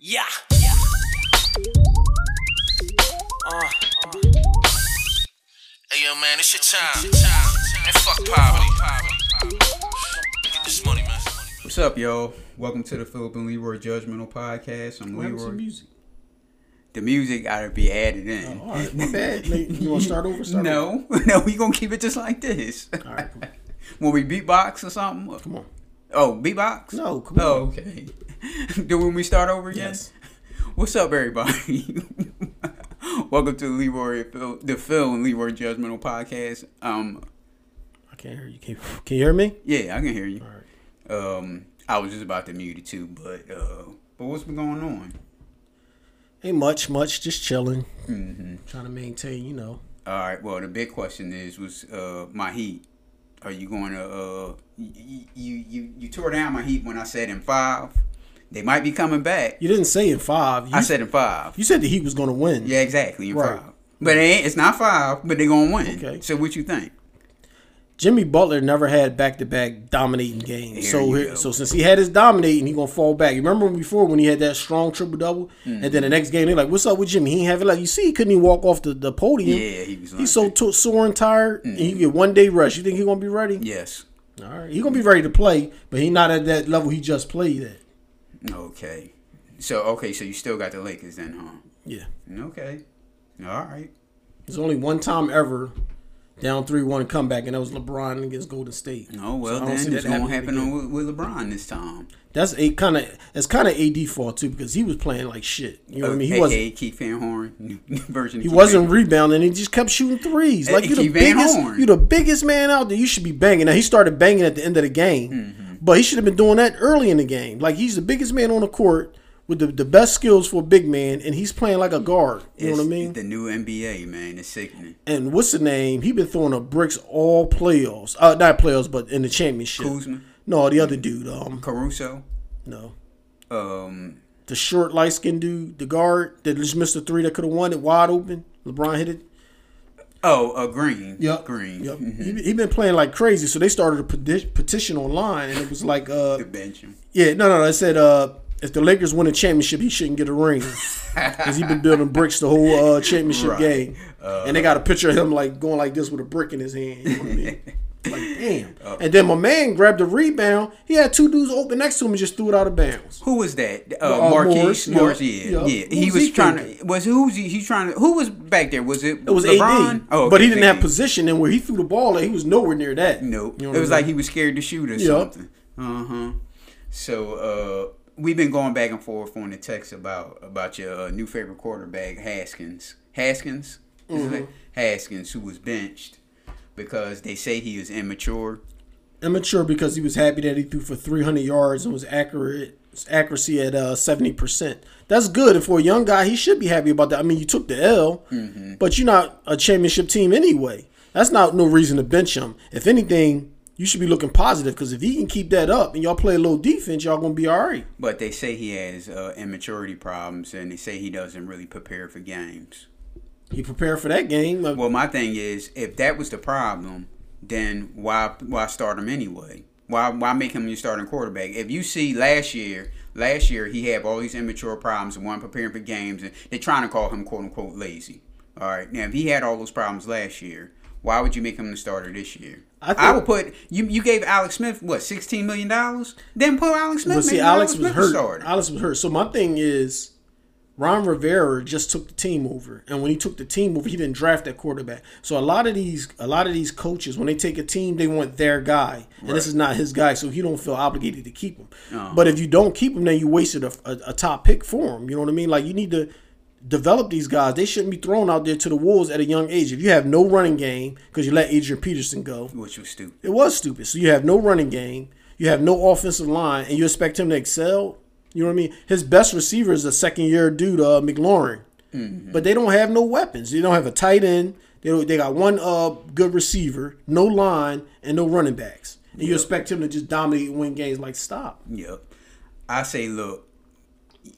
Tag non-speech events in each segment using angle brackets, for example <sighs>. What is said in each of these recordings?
Yeah. Uh, Hey yo, man, it's your time. And fuck poverty. Get this money, man. What's up, yo? Welcome to the Philip and Leroy Judgmental Podcast. I'm What happened to Leroy. music? The music gotta be added in. Oh, all right, my bad. You want to <laughs> start over? Start no, <laughs> no, we gonna keep it just like this. Over. All right, come on. <laughs> when we beatbox or something. Come on. Oh, beatbox? No, come Oh, on. okay. <laughs> Do when we start over again? Yes. <laughs> What's up, everybody? <laughs> Welcome to the Leroy Phil, the Phil and Leroy Judgmental Podcast. Um, I can't hear you. Can, can you hear me? yeah, I can hear you. All right. Um, I was just about to mute it too, but uh, but what's been going on? Ain't much, much. Just chilling. hmm Trying to maintain, you know. All right. Well, the big question is, was uh, my heat? Are you going to? Uh, you, you you you tore down my heat when I said in five. They might be coming back. You didn't say in five. You, I said in five. you said the Heat was going to win. Yeah, exactly. In Right. five. But it ain't, it's not five. But they're gonna win. Okay. So what you think? Jimmy Butler never had back to back dominating games. There so you so since he had his dominating, he gonna fall back. You remember before when he had that strong triple double, Mm-hmm. and then the next game they're like, "What's up with Jimmy? He ain't have it like you see. He couldn't even walk off the, the podium. Yeah, he was. He's so t- sore and tired, and he get one day rest. You think he gonna be ready? Yes. All right, he gonna be ready to play, but he not at that level he just played at. Okay. So okay. So you still got the Lakers then, huh? Yeah, Okay. All right. there's only one time ever down three one comeback, and that was LeBron against Golden State. Oh well, So then that happening happen with, with LeBron this time. That's a kind of it's kind of AD fault too because he was playing like shit. You know what I mean? He wasn't Keith Van Horn <laughs> new version. he Keith wasn't rebounding. He just kept shooting threes. Like you the biggest, you the biggest man out there. You should be banging. Now he started banging at the end of the game, Mm-hmm. But he should have been doing that early in the game. Like he's the biggest man on the court with the, the best skills for a big man, and he's playing like a guard. You know what I mean? The new NBA, man, it's sickening. And what's the name? He been throwing up bricks all playoffs. Uh, not playoffs, but in the championship. Kuzma, No, the other dude. Um, Caruso, no, um, the short, light skinned dude, the guard that just missed the three that could have won it wide open. LeBron hit it. Oh, uh, Green, Yep. Green, Yep. Mhm. He, he been playing like crazy, so they started a peti- petition online, and it was like, uh, bench him. yeah, no, no, no. It said, uh, if the Lakers win a championship, he shouldn't get a ring because he been building bricks the whole uh, championship Right. game, and they got a picture of him like going like this with a brick in his hand. You know what I mean? <laughs> Like damn. And then my man grabbed the rebound. He had two dudes open next to him and just threw it out of bounds. Who was that? Uh, Uh, Markieff Morris, Morris. yeah, Yeah, yeah. He was he trying thinking? to. Was who's he? He's trying to. Who was back there? Was it? It was LeBron? AD, Oh, but he didn't have position, and where he threw the ball, at, he was nowhere near that. Nope. You know it was I like he was scared to shoot or Yep. something. Uh huh. So uh, we've been going back and forth on the text about about your uh, new favorite quarterback, Haskins. Haskins, Mm-hmm. Haskins, who was benched because they say he is immature. immature because he was happy that he threw for 300 yards and was accurate accuracy at uh, 70%. That's good. And for a young guy, he should be happy about that. I mean, you took the L, Mm-hmm. but you're not a championship team anyway. That's not no reason to bench him. If anything, you should be looking positive because if he can keep that up and y'all play a little defense, y'all going to be all right. But they say he has uh, immaturity problems, and they say he doesn't really prepare for games. He prepared for that game. Uh, Well, my thing is, if that was the problem, then why why start him anyway? Why why make him your starting quarterback? If you see last year, last year he had all these immature problems and wasn't preparing for games, and they're trying to call him quote unquote lazy. All right, now if he had all those problems last year, why would you make him the starter this year? I I, would put you. You gave Alex Smith what sixteen million dollars? Then put Alex Smith. But see, Alex was Smith hurt. starter. Alex was hurt. So my thing is, Ron Rivera just took the team over, and when he took the team over, he didn't draft that quarterback. So a lot of these, a lot of these coaches, when they take a team, they want their guy, and this is not his guy, so he don't feel obligated to keep him. Uh-huh. But if you don't keep him, then you wasted a, a, a top pick for him. You know what I mean? Like you need to develop these guys. They shouldn't be thrown out there to the wolves at a young age. If you have no running game because you let Adrian Peterson go, which was stupid. it was stupid. So you have no running game, you have no offensive line, and you expect him to excel. You know what I mean? His best receiver is a second year dude, uh, McLaurin. But they don't have no weapons. They don't have a tight end. They don't, they got one uh good receiver, no line, and no running backs. And you expect him to just dominate and win games. Like stop. Yep. I say, look,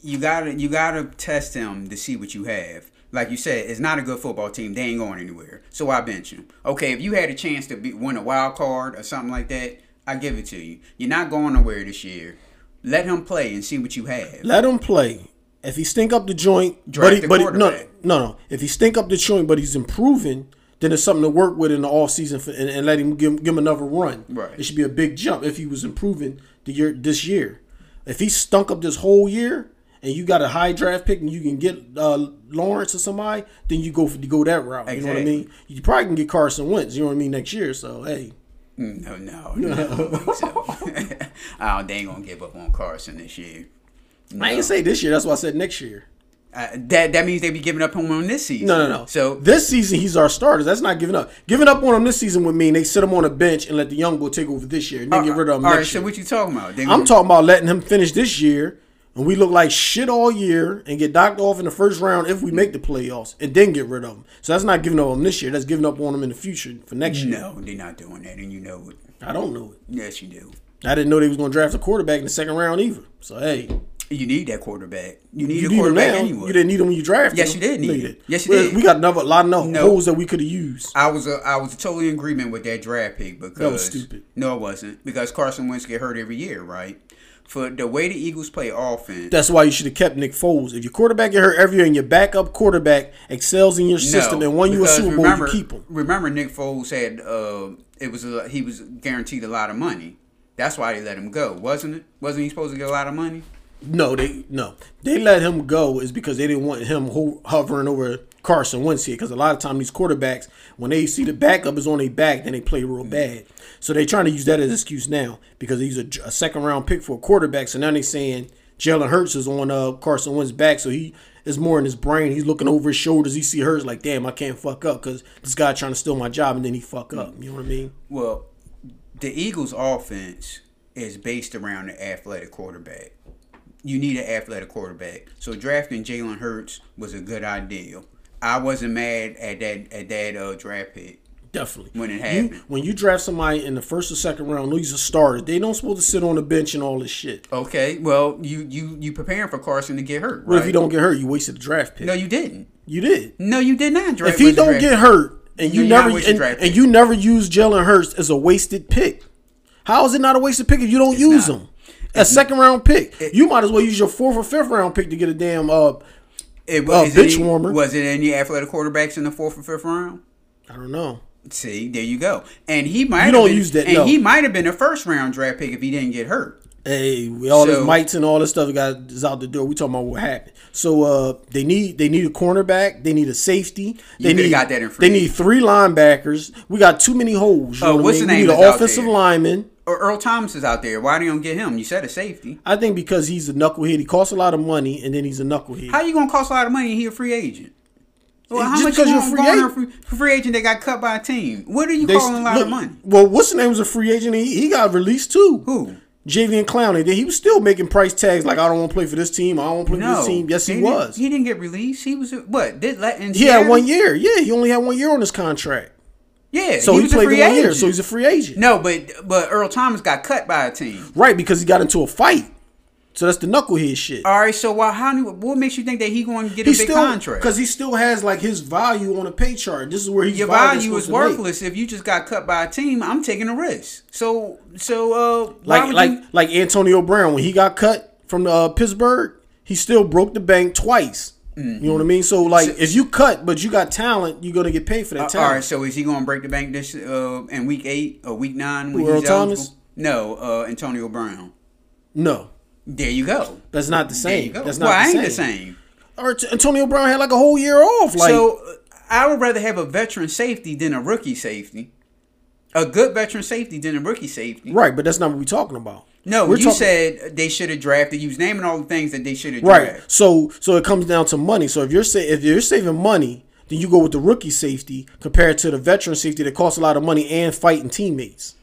you gotta you gotta test him to see what you have. Like you said, it's not a good football team. They ain't going anywhere. So why bench him? Okay, if you had a chance to be, win a wild card or something like that, I give it to you. You're not going nowhere this year. Let him play and see what you have. Let him play. if he stink up the joint, Draft but, he, the but he- no, no, no. If he stink up the joint, but he's improving, then it's something to work with in the off season for, and, and let him give, give him another run. Right. It should be a big jump if he was improving the year this year. If he stunk up this whole year and you got a high draft pick and you can get uh, Lawrence or somebody, then you go for you go that route. You know what I mean? You probably can get Carson Wentz. You know what I mean next year. So hey, No, no, <laughs> no. I don't think so. <laughs> oh, they ain't gonna give up on Carson this year. I ain't say this year. That's why I said next year. Uh, that that means they be giving up on him this season. No, no, no. So this season he's our starter. That's not giving up. Giving up on him this season would mean they sit him on a bench and let the young boy take over this year and then get rid of him All right, next so year. what you talking about? They I'm gonna- talking about letting him finish this year and we look like shit all year and get knocked off in the first round if we make the playoffs and then get rid of them. So that's not giving up on him this year. That's giving up on them in the future for next year. No, they're not doing that, and you know it. I don't know it. Yes, you do. I didn't know they was going to draft a quarterback in the second round either. So hey, You need that quarterback. You need you a need quarterback now. anyway. You didn't need him when you drafted. Yes, him. you did need No, didn't. Yes, you We- did. We got another lot of no, holes that we could have used. I was uh, I was totally in agreement with that draft pick because was stupid. No, it wasn't because Carson Wentz get hurt every year, right? For the way the Eagles play offense, That's why you should have kept Nick Foles. If your quarterback get hurt every year and your backup quarterback excels in your system and won you a Super Bowl, remember, you keep him. Remember, Nick Foles had uh, it was a, he was guaranteed a lot of money. That's why they let him go, wasn't it? Wasn't he supposed to get a lot of money? No, they no. They let him go is because they didn't want him ho- hovering over Carson Wentz here. Because a lot of time these quarterbacks, when they see the backup is on their back, then they play real bad. So they're trying to use that as an excuse now because he's a, a second round pick for a quarterback. So now they're saying Jalen Hurts is on uh, Carson Wentz's back, so he is more in his brain. He's looking over his shoulders. He see Hurts like, damn, I can't fuck up because this guy trying to steal my job, and then he fuck up. You know what I mean? Well, the Eagles' offense is based around an athletic quarterback. You need an athletic quarterback. So drafting Jalen Hurts was a good idea. I wasn't mad at that at that uh, draft pick. Definitely. When it You- happened. when you draft somebody in the first or second round, these are starters. They don't supposed to sit on the bench and all this shit. Okay, well you you you preparing for Carson to get hurt, right? if you don't get hurt? You wasted the draft pick. No, you didn't. you did. No, you did not. Draft If he don't draft get pick. hurt and you You're never and, and you never use Jalen Hurts as a wasted pick, how is it not a wasted pick if you don't use not. him? A second round pick. you might as well use your fourth or fifth round pick to get a damn uh it, uh, bench any- warmer. Was it any athletic quarterbacks in the fourth or fifth round? I don't know. See, there you go. And he might You have don't been, use that, And no. he might have been a first round draft pick if he didn't get hurt. Hey, with all this So- mites and all this stuff got is out the door. We talking about what happened. So uh, they need they need a cornerback. They need a safety. They need got that in free they need three linebackers. We got too many holes. You Oh, know what what's I mean? the name We need an offensive lineman. Earl Thomas is out there. Why do you don't get him? You said a safety. I think because he's a knucklehead. He costs a lot of money, and then he's a knucklehead. How you gonna cost a lot of money and he a free agent? Well, how Just much because you free agent- for- for free agent that got cut by a team? What are you They calling a lot look, of money? Well, what's the name was a free agent. He, he got released too. Who? Jadeveon Clowney. Then he was still making price tags like I don't want to play for this team. I don't want to play for No, this team. Yes, he, didn't- was. He didn't get released. He was what? Did let He had one year. Yeah, he only had one year on his contract. Yeah, So he, he, was a played free one year. agent. So he's a free agent. no, but but Earl Thomas got cut by a team. Right, because he got into a fight. So that's the knucklehead shit. All right, so why? How? What makes you think that he going to get He a big still contract? because he still has like his value on a pay chart. This is where he's Your value is worthless if you just got cut by a team. I'm taking a risk. So so uh, Like like you- like Antonio Brown when he got cut from uh, Pittsburgh, he still broke the bank twice. You know what I mean? So like, So- if you cut but you got talent, you're gonna get paid for that Uh, talent. all right, so is he going to break the bank this uh, in week eight or week nine when Earl Thomas? eligible? No, uh, Antonio Brown. No, There you go. that's not the There you same. go. That's not well, the, I same. ain't the same. Or Antonio Brown had like a whole year off. Like so I would rather have a veteran safety than a rookie safety. A good veteran safety than a rookie safety. right, but that's not what we're talking about. No, We're you talking- said they should have drafted. You was naming all the things that they should have Right. drafted. So so it comes down to money. So if you're sa- if you're saving money, then you go with the rookie safety compared to the veteran safety that costs a lot of money and fighting teammates.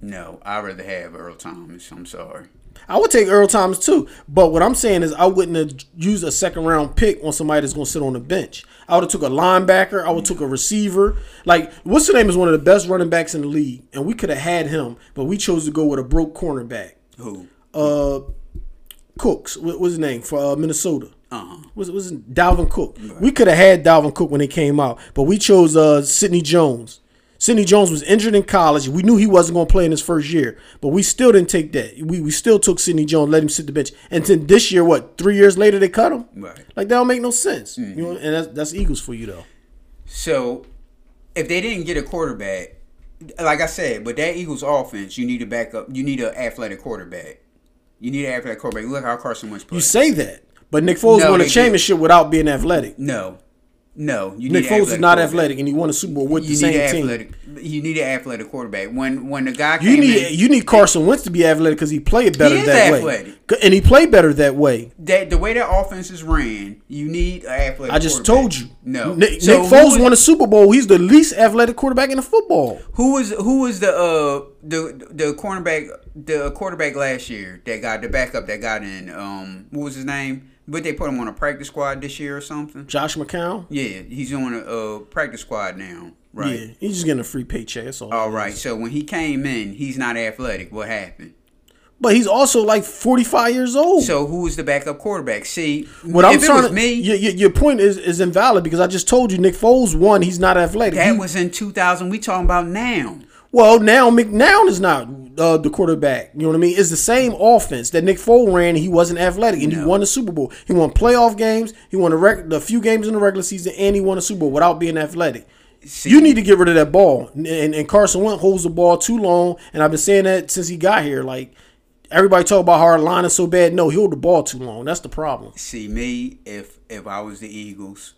No, I'd rather have Earl Thomas. I'm sorry. I would take Earl Thomas too, but what I'm saying is I wouldn't have used a second round pick on somebody that's going to sit on the bench. I would have took a linebacker. I would have took a receiver. Like what's the name is one of the best running backs in the league, and we could have had him, but we chose to go with a broke cornerback. Who? Uh, Cooks. What was his name for uh, Minnesota? Uh-huh. was it was Dalvin Cook. We could have had Dalvin Cook when he came out, but we chose uh Sidney Jones. Sidney Jones was injured in college. We knew he wasn't going to play in his first year, but we still didn't take that. We, we still took Sidney Jones, let him sit the bench, and then this year, what? Three years later, they cut him. Right. Like that don't make no sense. You mm-hmm. know, and that's that's Eagles for you though. So, if they didn't get a quarterback, like I said, but that Eagles offense, you need a backup. You need an athletic quarterback. You need an athletic quarterback. Look how Carson Wentz You say that, but Nick Foles No, won a championship without being athletic. no, no. You Nick Foles is not athletic, and he won a Super Bowl with You the need same an team. athletic. You need an athletic quarterback. When when the guy You need in, you need Carson Wentz to be athletic because he played better He that way, athletic. C- and he played better that way. that the way that offense is ran, you need an athletic. I just told you. No. Nick, So Nick Foles won a Super Bowl. He's the least athletic quarterback in the football. Who was who was the uh the the cornerback the quarterback last year that got the backup that got in um what was his name? But they put him on a practice squad this year or something. Josh McCown. Yeah, he's on a uh, practice squad now, right? Yeah, he's just getting a free paycheck. That's all. All right. So when he came in, he's not athletic. What happened? But he's also like 45 years old. So who was the backup quarterback? See, what if I'm it trying was to, me, your, your, your point is, is invalid because I just told you Nick Foles won. He's not athletic. that He- was in 2000. We talking about now. Well, now McCown is not uh, the quarterback. You know what I mean? It's the same offense that Nick Foles ran. And he wasn't athletic, and he won the Super Bowl. He won playoff games. He won the, rec- the few games in the regular season, and he won a Super Bowl without being athletic. See, You need to get rid of that ball. And, and Carson Wentz holds the ball too long, and I've been saying that since he got here. Like everybody talk about how our line is so bad. No, he hold the ball too long. That's the problem. See me if if I was the Eagles,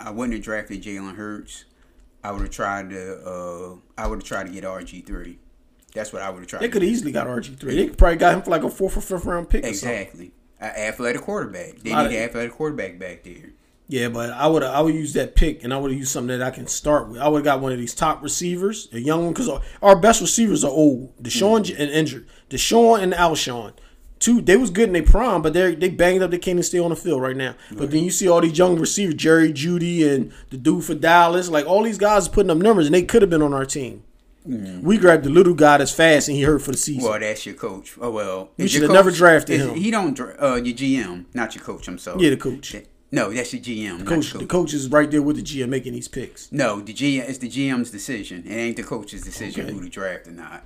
I wouldn't have drafted Jalen Hurts. I would have tried to. Uh, I would have tried to get RG three. That's what I would have tried. They could do. easily got RG three. They probably got him for like a fourth or fifth round pick. Exactly an athletic quarterback. They need an athletic quarterback back there. Yeah, but I would I would use that pick and I would have used something that I can start with. I would have got one of these top receivers, a young one, because our, our best receivers are old. DeSean Mm-hmm. and injured. DeSean and Alshon. Two, they was good in their prime, but they they banged up. They can't even stay on the field right now. But then you see all these young receivers, Jerry Jeudy and the dude for Dallas, like all these guys are putting up numbers, and they could have been on our team. We grabbed the little guy that's fast and he hurt for the season. Well, that's your coach. Oh well, you should have never drafted him. He don't. dra- Uh, your GM, not your coach. I'm sorry. Yeah, the coach. No, that's your GM. not coach, your the coach is right there with the GM making these picks. No, the GM. It's the GM's decision. It ain't the coach's decision Okay. who to draft or not.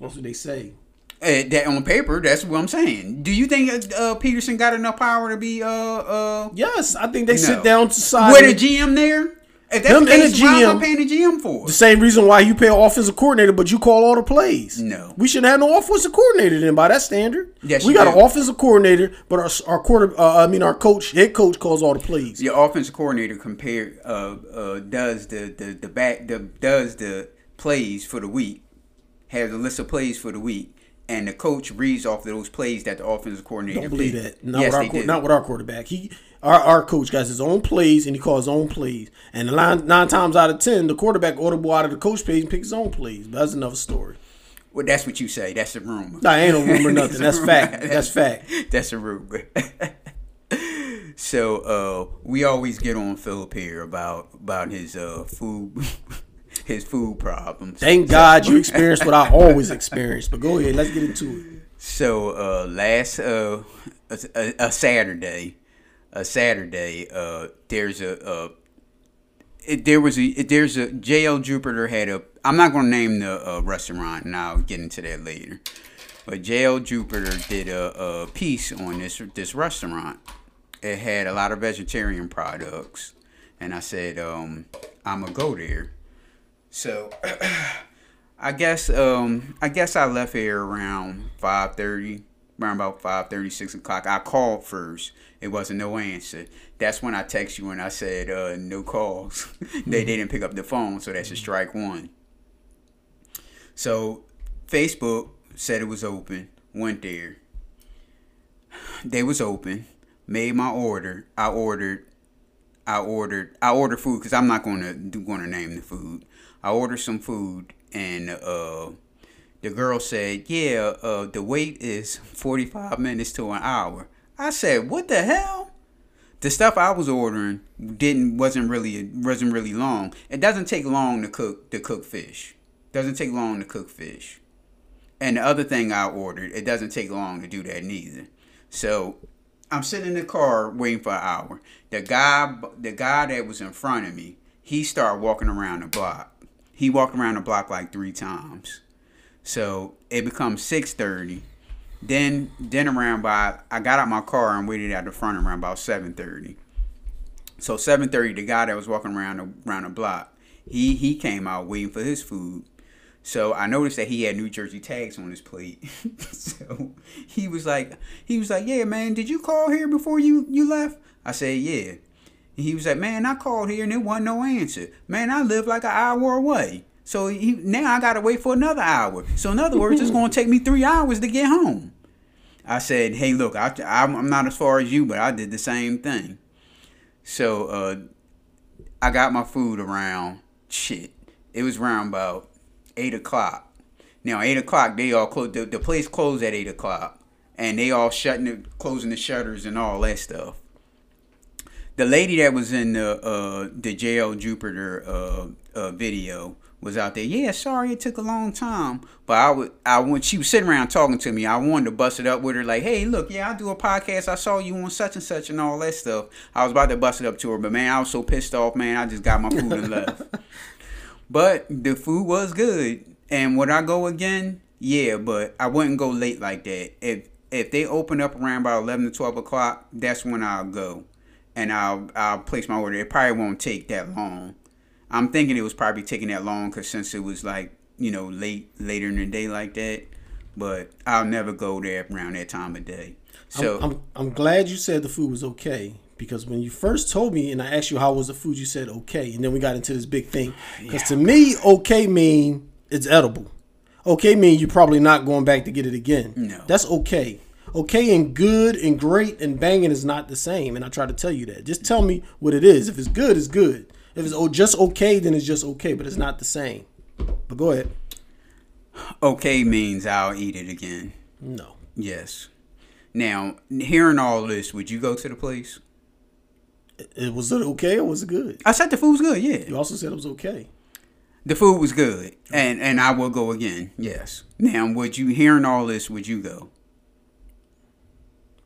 That's what they say. Uh, that on paper, that's what I'm saying. Do you think uh, uh, Pederson got enough power to be uh uh Yes, I think they No. sit down to decide. with a GM there? If that's Him the and case, a why am GM. I paying the GM for? The same reason why you pay an offensive coordinator, but you call all the plays. No. we should have no offensive coordinator then by that standard. Yes, we got do. an offensive coordinator, but our our quarter, uh, I mean our coach, head coach calls all the plays. Your offensive coordinator compare uh uh does the the the back the does the plays for the week, has a list of plays for the week, and the coach reads off those plays that the offensive coordinator. Don't believe picked. that. Not yes, with our they quar- do. not with our quarterback. He our, our coach got his own plays and he calls his own plays. And nine nine times out of ten, the quarterback audible out of the coach page and picks his own plays. But that's another story. Well, that's what you say. That's a rumor. Nah, ain't no rumor, <laughs> nothing. That's a fact. That's fact. <laughs> That's a rumor. <laughs> so uh, we always get on Philip here about about his uh, food his food problems. Thank God you <laughs> experienced what I always experienced. But go ahead, let's get into it. So uh, last uh, a, a, a Saturday, a Saturday, uh, there's a, uh it, there was a it, there's a JL Jupiter had a I'm not gonna name the uh, restaurant and I'll get into that later, but JL Jupiter did a, a piece on this this restaurant. It had a lot of vegetarian products, and I said um, I'm gonna go there. So <clears throat> I guess um I guess I left here around five thirty, around about five thirty, six o'clock. I called first. It wasn't no answer. That's when I text you and I said uh no calls. <laughs> they, they didn't pick up the phone, so that's a strike one. So Facebook said it was open. Went there. <sighs> They was open. Made my order. I ordered I ordered I ordered food because I'm not gonna do gonna name the food. I ordered some food and uh the girl said, "Yeah, uh the wait is 45 minutes to an hour." I said, "What the hell?" The stuff I was ordering didn't wasn't really wasn't really long. It doesn't take long to cook to cook fish. Doesn't take long to cook fish. And the other thing I ordered, it doesn't take long to do that neither. So I'm sitting in the car waiting for an hour. The guy, the guy that was in front of me, he started walking around the block. He walked around the block like three times. So it becomes six thirty. Then then around by I got out my car and waited at the front around about seven thirty. So seven thirty, the guy that was walking around around the block, he he came out waiting for his food. So I noticed that he had New Jersey tags on his plate. <laughs> so he was like, he was like, yeah, man, did you call here before you you left? I said, yeah. And he was like, man, I called here and there wasn't no answer. Man, I live like an hour away. So he, now I gotta wait for another hour. So in other words, it's gonna take me three hours to get home. I said, hey, look, I, I'm I'm not as far as you, but I did the same thing. So uh, I got my food around shit. It was around about eight o'clock. Now eight o'clock, they all close. The, the place closed at eight o'clock, and they all shutting, the, closing the shutters and all that stuff. The lady that was in the uh, the JL Jupiter uh, uh, video was out there. Yeah, sorry it took a long time, but I would I when she was sitting around talking to me, I wanted to bust it up with her like, hey, look, yeah, I do a podcast. I saw you on such and such and all that stuff. I was about to bust it up to her, but man, I was so pissed off, man. I just got my food and left. <laughs> But the food was good, and would I go again? Yeah, but I wouldn't go late like that. If if they open up around about eleven to twelve o'clock, that's when I'll go, and I'll I'll place my order. It probably won't take that long. I'm thinking it was probably taking that long because since it was like you know late later in the day like that. But I'll never go there around that time of day. So I'm, I'm I'm glad you said the food was okay because when you first told me and I asked you how was the food, you said okay, and then we got into this big thing. Because to me, okay mean it's edible. Okay mean you're probably not going back to get it again. No. that's okay. Okay and good and great and banging is not the same, and I try to tell you that. Just tell me what it is. If it's good, it's good. If it's oh, just okay, then it's just okay, but it's not the same. But go ahead. okay means I'll eat it again. No. Yes. Now, hearing all this, would you go to the place? It was it okay or was it good? I said the food was good. Yeah, You also said it was okay. the food was good, and and I will go again. Yes. Now, would you hearing all this? Would you go?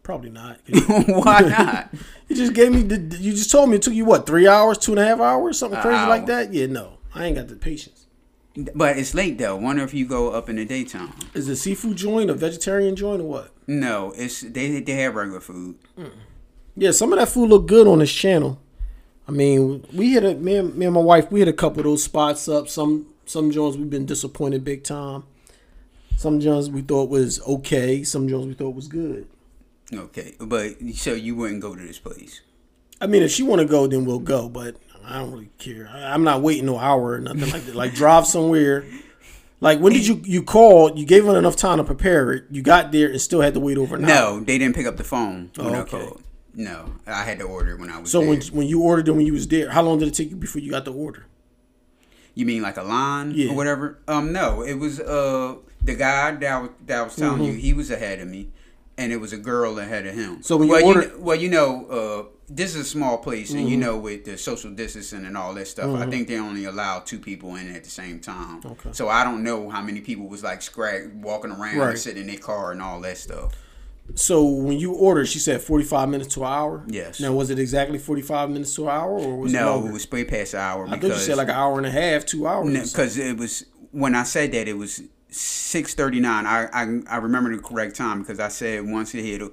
Probably not. <laughs> Why not? <laughs> You just gave me. The, you just told me it took you what three hours, two and a half hours, something crazy like that. Yeah, no, I ain't got the patience. But it's late though. Wonder if you go up in the daytime. Is it seafood joint a vegetarian joint or what? No, it's they they have regular food. Mm. Yeah, some of that food look good on this channel. I mean, we hit a me and, me and my wife. We hit a couple of those spots up. Some some joints we've been disappointed big time. Some joints we thought was okay. Some joints we thought was good. Okay, but so you wouldn't go to this place? I mean, if she want to go, then we'll go. But I don't really care. I, I'm not waiting no hour or nothing like that. Like drive somewhere. Like when did you you called? You gave her enough time to prepare it. You got there and still had to wait over an hour. No, they didn't pick up the phone when I okay. called. No, I had to order it when I was So there. when when you ordered it when you was there, how long did it take you before you got the order? You mean like a line Yeah. or whatever? Um, no, it was uh the guy that was, that I was telling Mm-hmm. you. He was ahead of me, and it was a girl ahead of him. So when you well, ordered- kn- well, you know, uh, this is a small place, and Mm-hmm. you know, with the social distancing and all that stuff, I think they only allow two people in at the same time. Okay. So I don't know how many people was like scrag walking around, Right. and sitting in their car, and all that stuff. So when you ordered, she said forty five minutes to an hour. Yes. Now was it exactly forty five minutes to an hour, or was it No, longer? it was way past an hour I thought because you said like an hour and a half, two hours. because it was when I said that it was six thirty nine. I, I I remember the correct time because I said once it hit a,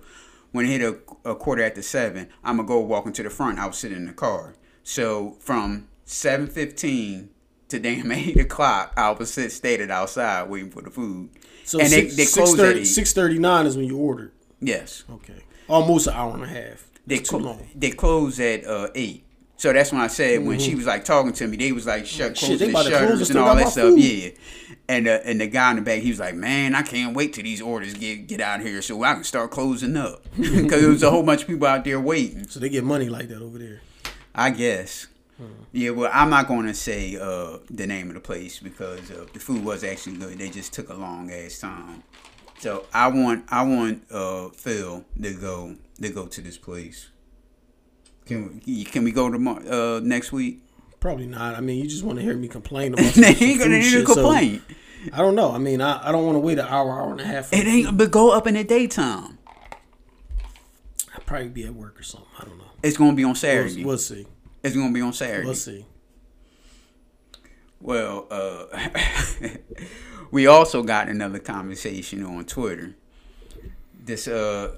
when it hit a, a quarter after seven, I'm gonna go walking to the front. I was sitting in the car. So from seven fifteen to damn <laughs> eight o'clock, I was sit stated outside waiting for the food. so and six, they, they closed at six thirty nine is when you ordered. Yes, Okay, almost an hour and a half. they That's too long. they closed at uh, eight. So that's when I said when she was like talking to me, they was like shut Mm-hmm. Shit, closing the to close and shutters and all that stuff. food. Yeah. And uh, and the guy in the back, he was like, "Man, I can't wait till these orders get get out here so I can start closing up." <laughs> Because there was a whole bunch of people out there waiting. So they get money like that over there. I guess. Hmm. Yeah, well, I'm not going to say uh, the name of the place because uh, the food was actually good. They just took a long ass time. So I want I want uh, Phil to go to go to this place. Can we, can we go tomorrow uh, next week? Probably not. I mean, you just want to hear me complain <laughs> about some, ain't gonna need to so complain. I don't know. I mean, I, I don't want to wait an hour, hour and a half. It ain't, but go up in the daytime. I'd probably be at work or something. I don't know. It's gonna be on We'll, Saturday. we'll see. It's gonna be on Saturday. We'll see. Well, uh, <laughs> we also got another conversation on Twitter. This uh,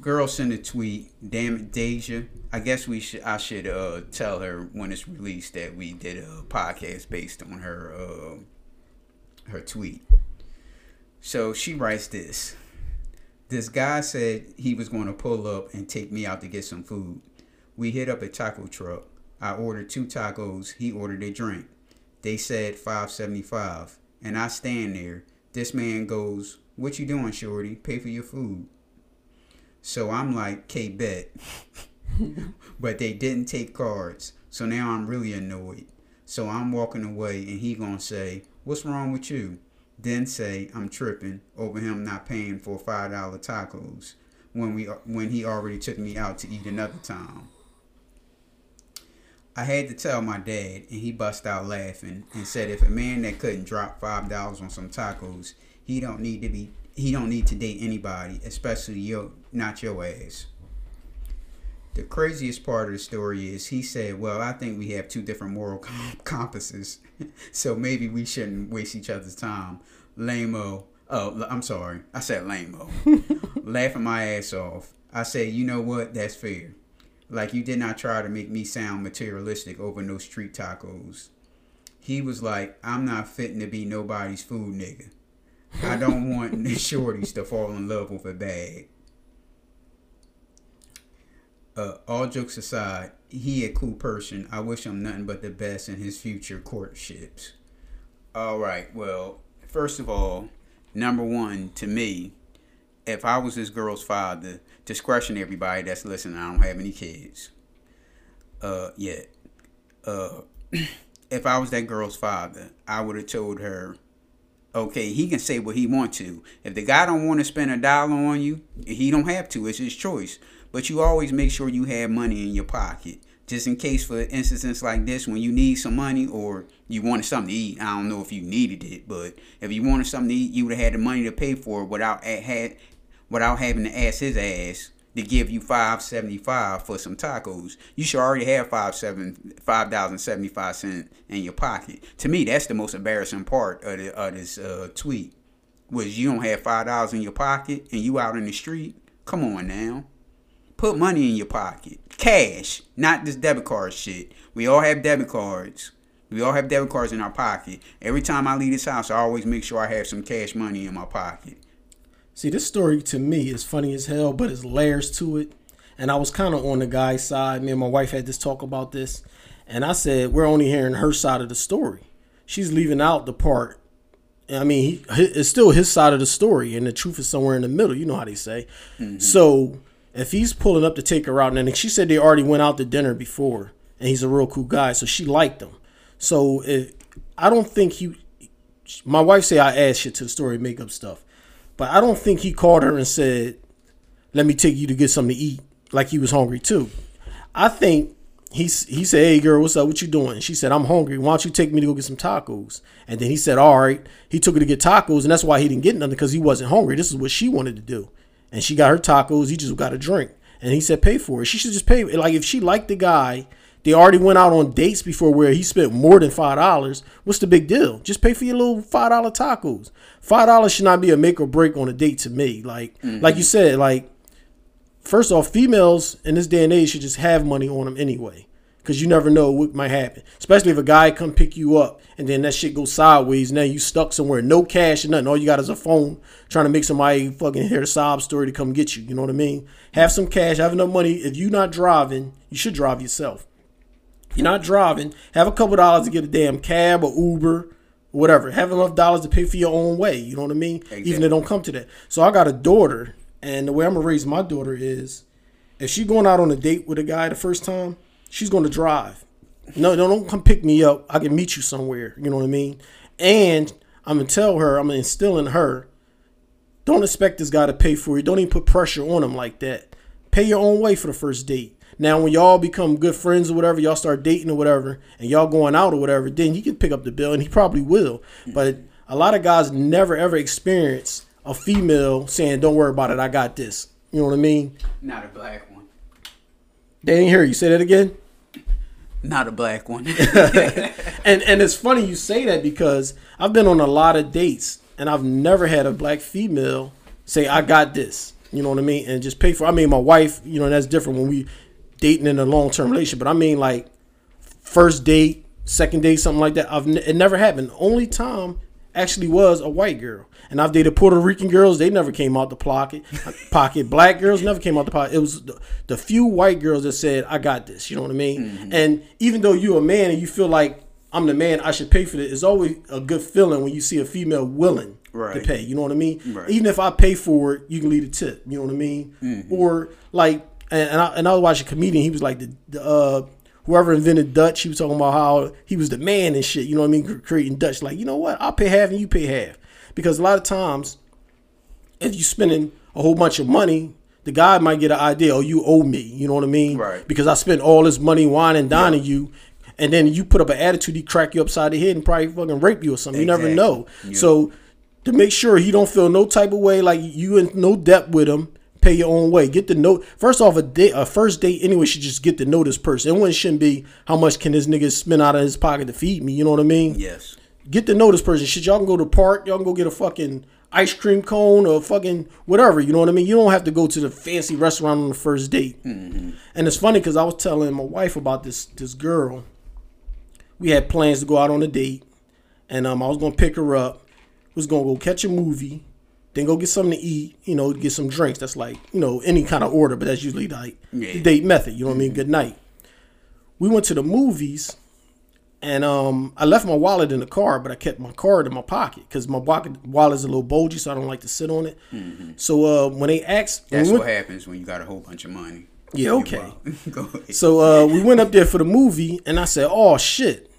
girl sent a tweet. Damn it, Deja. I guess we should. I should uh, tell her when it's released that we did a podcast based on her uh, her tweet. So she writes this. This guy said he was going to pull up and take me out to get some food. We hit up a taco truck. I ordered two tacos. He ordered a drink. They said 575 and I stand there. This man goes, "What you doing, shorty? Pay for your food." So I'm like, "K bet." <laughs> but they didn't take cards. So now I'm really annoyed. So I'm walking away and he to say, "What's wrong with you?" Then say I'm tripping over him not paying for $5 tacos when we when he already took me out to eat another time. I had to tell my dad, and he bust out laughing and said, "If a man that couldn't drop five dollars on some tacos, he don't need to be, he don't need to date anybody, especially your, not your ass." The craziest part of the story is he said, "Well, I think we have two different moral <laughs> compasses, <laughs> so maybe we shouldn't waste each other's time." Lameo. Oh, I'm sorry, I said lameo. <laughs> Laughing my ass off. I said, "You know what? That's fair." Like you did not try to make me sound materialistic over no street tacos. He was like, I'm not fitting to be nobody's food nigga. I don't want <laughs> shorties to fall in love with a bag. Uh, all jokes aside, he a cool person. I wish him nothing but the best in his future courtships. All right, well, first of all, number one, to me, if I was this girl's father, discretion, everybody that's listening, I don't have any kids uh, yet. Uh, <clears throat> if I was that girl's father, I would have told her, okay, he can say what he want to. If the guy don't want to spend a dollar on you, he don't have to. It's his choice. But you always make sure you have money in your pocket. Just in case for instances like this when you need some money or you wanted something to eat. I don't know if you needed it, but if you wanted something to eat, you would have had the money to pay for it without without having to ask his ass to give you five seventy five for some tacos. You should already have five seven five thousand seventy five cent in your pocket. To me, that's the most embarrassing part of, the, of this uh, tweet. Was you don't have five dollars in your pocket and you out in the street? Come on now, put money in your pocket, cash, not this debit card shit. We all have debit cards. We all have debit cards in our pocket. Every time I leave this house, I always make sure I have some cash money in my pocket. See, this story to me is funny as hell, but it's layers to it. And I was kind of on the guy's side. Me and my wife had this talk about this. And I said, we're only hearing her side of the story. She's leaving out the part. I mean, he, it's still his side of the story, and the truth is somewhere in the middle. You know how they say. Mm-hmm. So if he's pulling up to take her out, and she said they already went out to dinner before, and he's a real cool guy, so she liked him. So if, I don't think he. My wife say I add shit to the story, make up stuff. But I don't think he called her and said, "Let me take you to get something to eat," like he was hungry too. I think he he said, "Hey girl, what's up? What you doing?" She said, "I'm hungry. Why don't you take me to go get some tacos?" And then he said, "All right." He took her to get tacos, and that's why he didn't get nothing because he wasn't hungry. This is what she wanted to do, and she got her tacos. He just got a drink, and he said, "Pay for it." She should just pay. Like if she liked the guy they already went out on dates before where he spent more than five dollars. What's the big deal? Just pay for your little five dollar tacos. Five dollars should not be a make or break on a date to me. Like mm-hmm. like you said, like first off, females in this day and age should just have money on them anyway. Cause you never know what might happen. Especially if a guy come pick you up and then that shit goes sideways. Now you stuck somewhere, no cash and nothing. All you got is a phone trying to make somebody fucking hear a sob story to come get you. You know what I mean? Have some cash, have enough money. If you're not driving, you should drive yourself. You're not driving. Have a couple dollars to get a damn cab or Uber, or whatever. Have enough dollars to pay for your own way. You know what I mean? Exactly. Even if it don't come to that. So I got a daughter, and the way I'm gonna raise my daughter is, if she's going out on a date with a guy the first time, she's gonna drive. No, no, don't come pick me up. I can meet you somewhere. You know what I mean? And I'm gonna tell her, I'm gonna instill in her, don't expect this guy to pay for you. Don't even put pressure on him like that. Pay your own way for the first date. Now, when y'all become good friends or whatever, y'all start dating or whatever, and y'all going out or whatever, then he can pick up the bill, and he probably will. But a lot of guys never ever experience a female saying, "Don't worry about it, I got this." You know what I mean? Not a black one. They didn't hear you. Say that again. Not a black one. <laughs> <laughs> and and it's funny you say that because I've been on a lot of dates and I've never had a black female say I got this. You know what I mean? And just pay for. I mean, my wife. You know, that's different when we dating in a long term relationship. But I mean, like first date, second date, something like that. I've n- it never happened. Only time actually was a white girl. And I've dated Puerto Rican girls. They never came out the pocket. <laughs> Pocket black girls never came out the pocket. It was the, the few white girls that said, "I got this." You know what I mean? Mm-hmm. And even though you're a man and you feel like I'm the man, I should pay for it. It's always a good feeling when you see a female willing to pay. You know what I mean? Right. Even if I pay for it, you can leave a tip. You know what I mean? Mm-hmm. Or like, and, and I, and I was watching a comedian. He was like the, the uh, whoever invented Dutch. He was talking about how he was the man and shit. You know what I mean? Creating Dutch. Like, you know what? I'll pay half and you pay half because a lot of times, if you're spending a whole bunch of money. The guy might get an idea, oh, you owe me. You know what I mean? Right. Because I spent all this money wine and dining you, and then you put up an attitude, he crack you upside the head and probably fucking rape you or something. You never know. Yeah. So to make sure he don't feel no type of way like you in no debt with him pay your own way. Get the note. First off a date a first date anyway should just get to know this person it one shouldn't be how much can this nigga spend out of his pocket to feed me? You know what i mean? Yes. get to know this person shit. Y'all can go to the park. Y'all can go get a fucking ice cream cone or fucking whatever. You know what i mean? You don't have to go to the fancy restaurant on the first date. And it's funny because i was telling my wife about this this girl. We had plans to go out on a date and um, i was gonna pick her up. Was gonna go catch a movie then go get something to eat you know get some drinks that's like you know any kind of order but that's usually like Yeah. the date method you know what i mean good night we went to the movies and um, I left my wallet in the car, but I kept my card in my pocket because my wallet wallet's a little bulgy, so I don't like to sit on it. So uh, when they asked, That's we went- what happens when you got a whole bunch of money. yeah, okay. <laughs> So uh, we went up there for the movie, and I said, "Oh shit,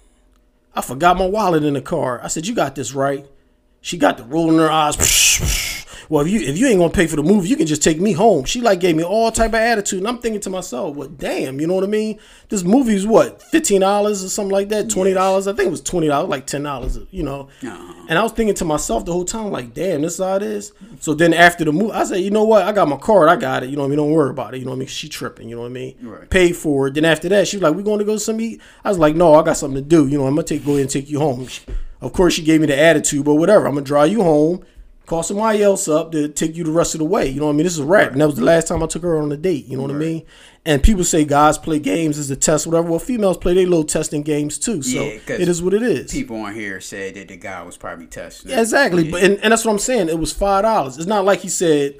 I forgot my wallet in the car." I said, "You got this right." She got the roll in her eyes. <laughs> Well, if you if you ain't gonna pay for the movie, you can just take me home. She like gave me all type of attitude, and I'm thinking to myself, "Well, damn, you know what I mean? This movie's what fifteen dollars or something like that, twenty dollars. I think it was twenty dollars, like ten dollars, you know." Uh-huh. And I was thinking to myself the whole time, like, "Damn, this is how it is." So then after the movie, I said, "You know what? I got my card. I got it. You know what I mean? Don't worry about it. You know what I mean? She tripping. You know what I mean? Right. Paid for it. Then after that, she was like, "We going to go some eat?" I was like, "No, I got something to do. You know, I'm gonna take go ahead and take you home." She- of course, she gave me the attitude, but whatever. I'm gonna drive you home. Call somebody else up to take you the rest of the way. You know what I mean? This is a wrap. And that was the last time I took her on a date. You know what I mean? And people say guys play games as a test, whatever. Well, females play their little testing games too. So Yeah, it is what it is. People on here said that the guy was probably testing. Yeah, exactly. But and, and that's what I'm saying. It was five dollars. It's not like he said,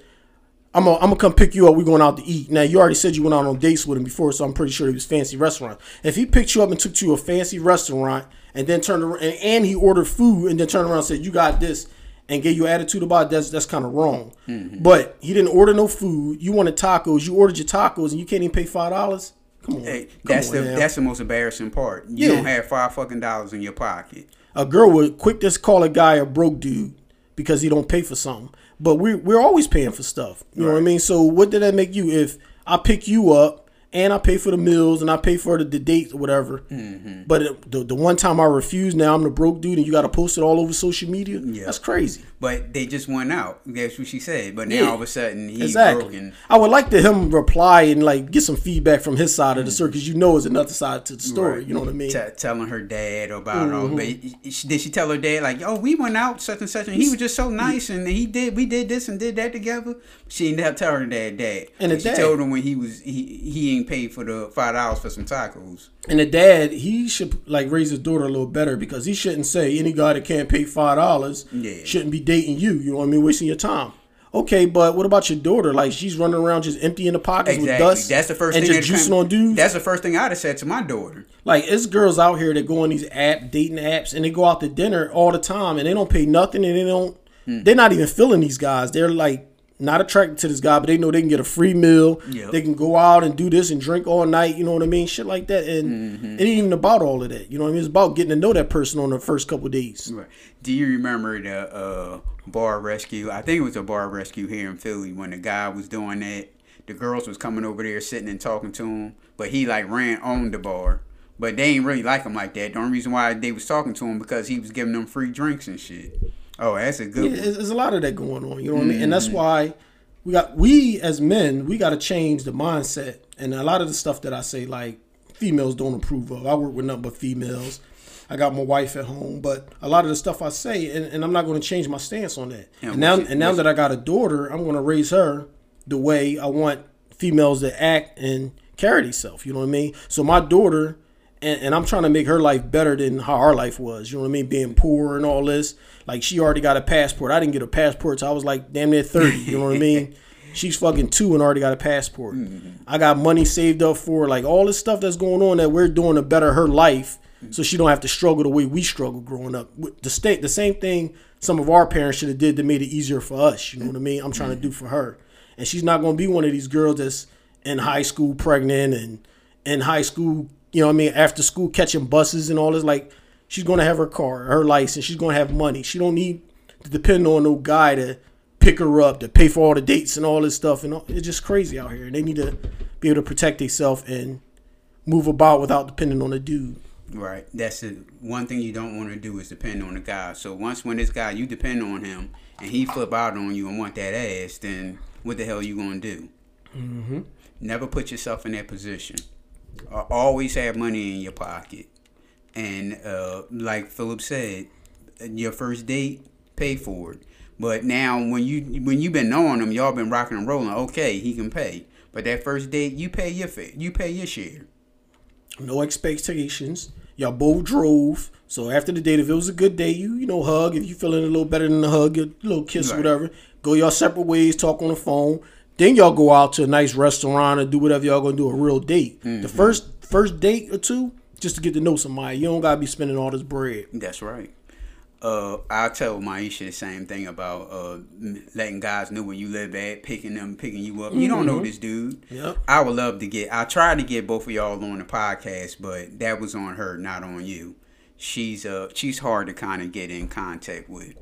"I'm gonna I'm gonna come pick you up. We're going out to eat." Now you already said you went out on dates with him before, so I'm pretty sure it was fancy restaurant. If he picked you up and took you to a fancy restaurant and then turned around and, and he ordered food and then turned around and said, "You got this." And gave you attitude about it, that's that's kind of wrong. Mm-hmm. But he didn't order no food. You wanted tacos. You ordered your tacos, and you can't even pay five dollars. Come on, Hey, Come that's on the that's the most embarrassing part. You Yeah. don't have five fucking dollars in your pocket. a girl would quick to call a guy a broke dude because he don't pay for something. But we we're always paying for stuff. You know what I mean? So what did that make you if I pick you up and I pay for the meals and I pay for the, the dates or whatever? Mm-hmm. But it, the, the one time I refused, now I'm the broke dude and you got to post it all over social media? Yeah. That's crazy. But they just went out. That's what she said. But now Yeah. all of a sudden he's Exactly. broken. I would like to him reply and like get some feedback from his side of the story because you know it's another side to the story. Mm. Right. You know what I mean? T- telling her dad about it all. Mm-hmm. But did she tell her dad like, "Oh, we went out such and such, and he was just so nice, and he did we did this and did that together." She didn't have to tell her dad, dad. And the she dad- told him when he was he he ain't paid for the five dollars for some tacos. And the dad, he should like raise his daughter a little better because he shouldn't say any guy that can't pay five dollars Yeah. shouldn't be dating you. You know what I mean? Wasting your time. Okay, but what about your daughter? Like she's running around just emptying the pockets with dust. That's the first and thing. just juicing come- on dudes. That's the first thing I'd have said to my daughter. like it's girls out here that go on these app dating apps and they go out to dinner all the time and they don't pay nothing and they don't. Hmm. They're not even feeling these guys. They're like not attracted to this guy, but they know they can get a free meal. Yep. They can go out and do this and drink all night. You know what I mean? Shit like that. And Mm-hmm. it ain't even about all of that. You know what I mean? It's about getting to know that person on the first couple of days. Right. Do you remember the uh, bar rescue? I think it was a bar rescue here in Philly when the guy was doing that. The girls was coming over there sitting and talking to him, but he like ran on the bar. But they ain't really like him like that. The only reason why they was talking to him because he was giving them free drinks and shit. Oh, that's a good Yeah, one. there's, a lot of that going on. You know what I mean? And that's mm-hmm. why we got we as men we got to change the mindset. And a lot of the stuff that I say, like females don't approve of. I work with nothing but females. I got my wife at home, but a lot of the stuff I say, and, and I'm not going to change my stance on that. Yeah, and now, it- and now that I got a daughter, I'm going to raise her the way I want females to act and carry themselves. You know what I mean? So my daughter, and, and I'm trying to make her life better than how our life was. You know what I mean? Being poor and all this. Like she already got a passport. I didn't get a passport till I was like damn near 30. You know what I mean? <laughs> She's fucking two and already got a passport. I got money saved up for her. like all this stuff that's going on that we're doing to better her life, so she don't have to struggle the way we struggled growing up. With The state, the same thing some of our parents should have did that made it easier for us. You know what I mean? I'm trying to do for her, and she's not going to be one of these girls that's in high school pregnant and in high school. You know what I mean? After school catching buses and all this. Like she's going to have her car, her license. She's going to have money. She don't need to depend on no guy to pick her up, to pay for all the dates and all this stuff. And all- it's just crazy out here. And they need to be able to protect themselves and move about without depending on a dude. Right. That's the one thing you don't want to do is depend on a guy. So once when this guy you depend on him and he flip out on you and want that ass, then what the hell you gonna do? Mm-hmm. Never put yourself in that position. Uh, always have money in your pocket, and uh, like Philip said, your first date, pay for it. But now when you when you've been knowing him, y'all been rocking and rolling. Okay, he can pay. But that first date, you pay your fa- you pay your share. No expectations. Y'all both drove. So after the date, if it was a good day, you you know hug. If you feeling a little better than the hug, a little kiss, or Right. whatever. Go your separate ways. Talk on the phone. Then y'all go out to a nice restaurant or do whatever y'all gonna do. A real date. The first first date or two, just to get to know somebody. You don't gotta be spending all this bread. That's right. Uh, I tell Maisha the same thing about uh, letting guys know where you live at, picking them, picking you up. You don't know this dude. Yep. I would love to get. I tried to get both of y'all on the podcast, but that was on her, not on you. She's uh she's hard to kind of get in contact with.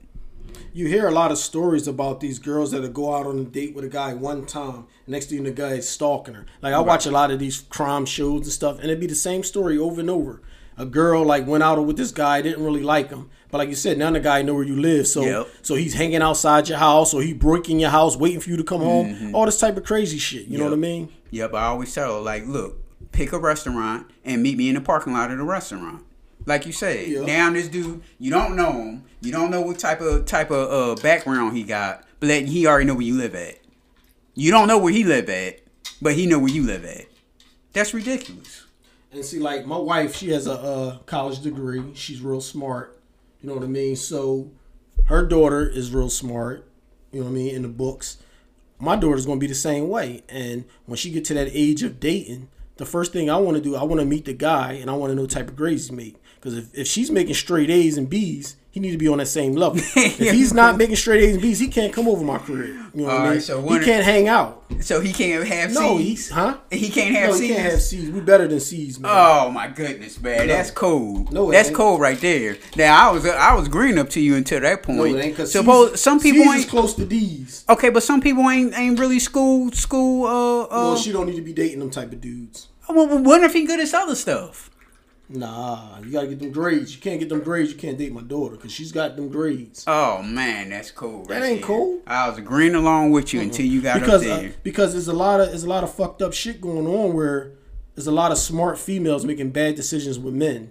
You hear a lot of stories about these girls that go out on a date with a guy one time. Next thing the guy is stalking her. Like I watch a lot of these crime shows and stuff, and it'd be the same story over and over. A girl like went out with this guy, didn't really like him, but like you said, now the guy know where you live, so Yep. so he's hanging outside your house, or he breaking your house, waiting for you to come home. Mm-hmm. All this type of crazy shit. You know what I mean? Yep, I always tell her like, look, pick a restaurant and meet me in the parking lot of the restaurant. Like you said, Yeah. now this dude, you don't know him, you don't know what type of type of uh, background he got, but he already know where you live at. You don't know where he live at, but he know where you live at. That's ridiculous. And see, like my wife, she has a uh, college degree. She's real smart. You know what I mean? So her daughter is real smart. You know what I mean? In the books, my daughter's gonna be the same way. And when she get to that age of dating, the first thing I want to do, I want to meet the guy, and I want to know what type of grades he make. Because if, if she's making straight A's and B's, he need to be on that same level. <laughs> if he's not making straight A's and B's, he can't come over my career. You know what I mean? so he can't hang out. So he can't have C's. No, C's. he huh? He can't have no, C's. he can't have C's. We better than C's, man. Oh my goodness, man, that's cold. No, that's ain't. cold right there. Now I was I was green up to you until that point. No, it ain't because Suppose some people C's ain't is close to D's. okay, but some people ain't ain't really school school. Uh, uh Well, she don't need to be dating them type of dudes. well, what if he good at other stuff? Nah, you gotta get them grades. You can't get them grades. You can't date my daughter because she's got them grades. Oh man, that's cool. That right ain't there. cool. I was agreeing along with you until you got Because up uh, there. because there's a lot of there's a lot of fucked up shit going on where there's a lot of smart females making bad decisions with men.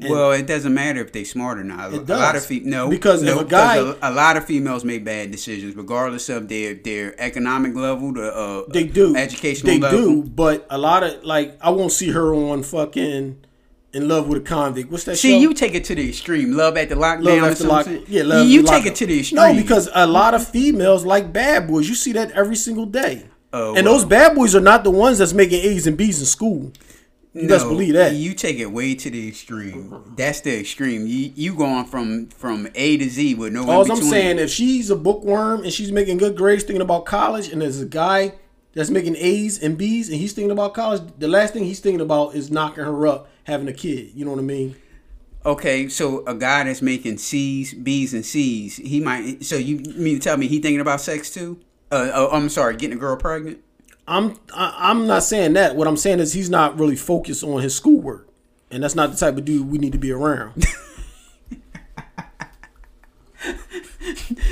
well, it doesn't matter if they smart or not. It A lot of does. fe- no, Because no, a guy- a, a lot of females make bad decisions, regardless of their their economic level, the uh, They do. educational They level. do, but a lot of like I won't see her on fucking in love with a convict. What's that See, show? you take it to the extreme. Love at the lockdown. Love after lock, yeah, love you take lockup. it to the extreme. No, because a lot of females like bad boys. You see that every single day. Oh, and well. those bad boys are not the ones that's making A's and B's in school. You best believe that. You take it way to the extreme. That's the extreme. You you going from from A to Z with no. All I'm saying, if she's a bookworm and she's making good grades, thinking about college, and there's a guy that's making A's and B's and he's thinking about college, the last thing he's thinking about is knocking her up, having a kid. You know what I mean? Okay, so a guy that's making C's, B's, and C's, he might. So you mean to tell me he thinking about sex too? Uh, uh, I'm sorry, getting a girl pregnant. I'm I, I'm not saying that. What I'm saying is he's not really focused on his schoolwork, and that's not the type of dude we need to be around. <laughs>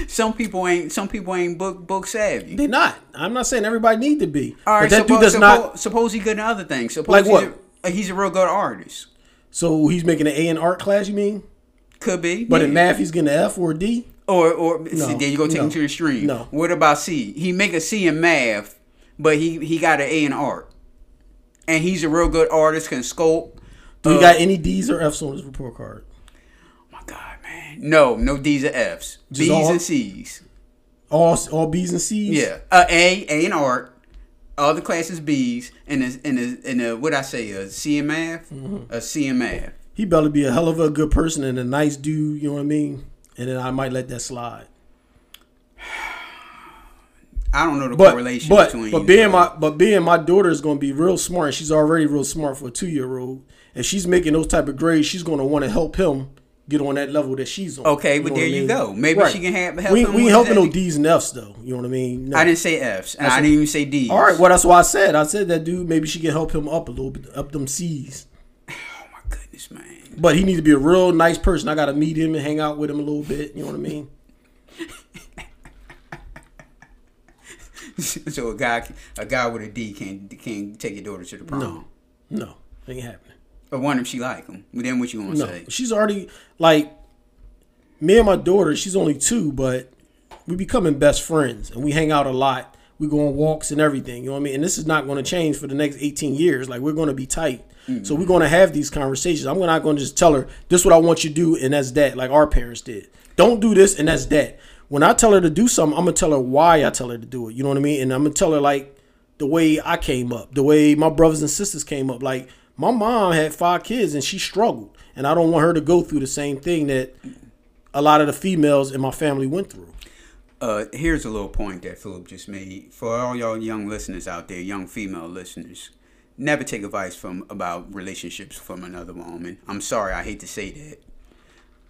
Some people ain't. Some people ain't book book savvy. They're not. I'm not saying everybody need to be. All right, but that suppose, dude does not suppose he good in other things. Suppose like what. He's a real good artist. So he's making an A in art class. You mean? Could be. But in math, he's getting an F or a D. Or or see, there you go take no, him to the extreme. no. What about C? He make a C in math, but he he got an A in art, and he's a real good artist. Can sculpt. Do Uh, got any D's or F's on his report card? My God, man. No, no D's or F's. Just B's all- and C's. All all B's and C's. Yeah. Uh, a A in art. All the classes B's and a, and a, and a, what I say a C in math, Mm-hmm. a C in math. He better be a hell of a good person and a nice dude. You know what I mean? And then I might let that slide. <sighs> I don't know the But correlation but between. but being my but being my daughter is going to be real smart. and She's already real smart for a two year old. If she's making those type of grades, she's going to want to help him get on that level that she's on. Okay, You but there what I you mean? go. Maybe she can have- help We, we ain't helping no D's and F's though. You know what I mean? No. I didn't say F's, and That's I didn't even say D's. All right, well that's why I said I said that dude maybe she can help him up a little bit up them C's. <sighs> Oh my goodness, man. But he needs to be a real nice person. I got to meet him and hang out with him a little bit. You know what I mean? <laughs> so a guy, a guy with a D can't can't take your daughter to the prom. No, no, ain't happening. But wonder if she like him. But then what you gonna No, say? she's already like me and my daughter. She's only two, but we becoming best friends and we hang out a lot. We go on walks and everything. You know what I mean? And this is not going to change for the next eighteen years. Like we're going to be tight. Mm-hmm. So we're going to have these conversations. I'm not going to just tell her this is what I want you to do and that's that. Like our parents did. Don't do this and that's that. When I tell her to do something, I'm gonna tell her why I tell her to do it. You know what I mean? And I'm gonna tell her like the way I came up, the way my brothers and sisters came up. Like my mom had five kids and she struggled, and I don't want her to go through the same thing that a lot of the females in my family went through. Uh, here's a little point that Philip just made for all y'all young listeners out there, young female listeners. Never take advice from about relationships from another woman. I'm sorry, I hate to say that.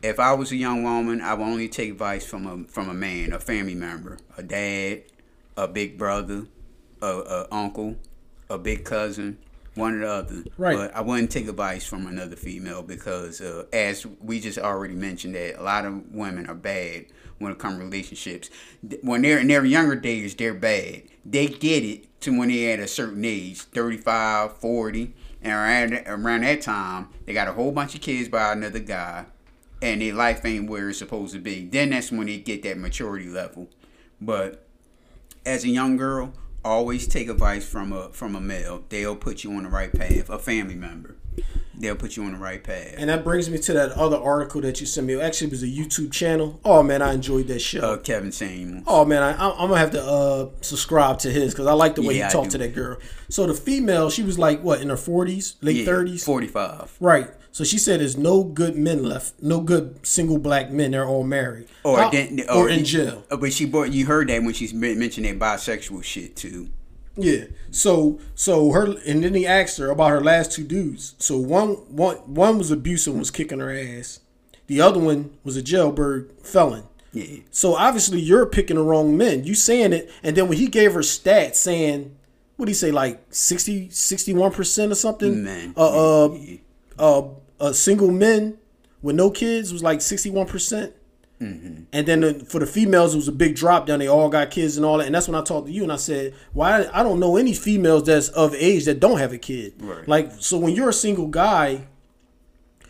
If I was a young woman, I would only take advice from a from a man, a family member, a dad, a big brother, a, a uncle, a big cousin, one or the other. Right. But I wouldn't take advice from another female because, uh, as we just already mentioned, that a lot of women are bad when it comes to relationships. When they're in their younger days, they're bad. They get it to when they're at a certain age, 35, 40, and around, around that time, they got a whole bunch of kids by another guy, and their life ain't where it's supposed to be. Then that's when they get that maturity level. But as a young girl, always take advice from a from a male. They'll put you on the right path. A family member, they'll put you on the right path. And that brings me to that other article that you sent me. Actually, it was a YouTube channel. Oh man, I enjoyed that show. Uh, Kevin Samuels. Oh man, I, I'm gonna have to uh, subscribe to his because I like the way Yeah, he talked to that girl. So the female, she was like what in her 40s, late Yeah, 30s, forty five. right? So she said, "There's no good men left, no good single black men. They're all married Or How- then, or in jail." Uh, But she brought you heard that when she's men- mentioned that bisexual shit too. Yeah. So so her and then he asked her about her last two dudes. So one one one was abusive and was kicking her ass. The other one was a jailbird felon. Yeah. So obviously you're picking the wrong men. You saying it and then when he gave her stats saying what did he say like 60 61% or something? Man. Uh uh. Uh, uh single men with no kids was like 61%. percent Mm-hmm. And then the, for the females, it was a big drop down. They all got kids and all that. And that's when I talked to you and I said, "Why? I don't know any females that's of age that don't have a kid. Right. Like, so when you're a single guy,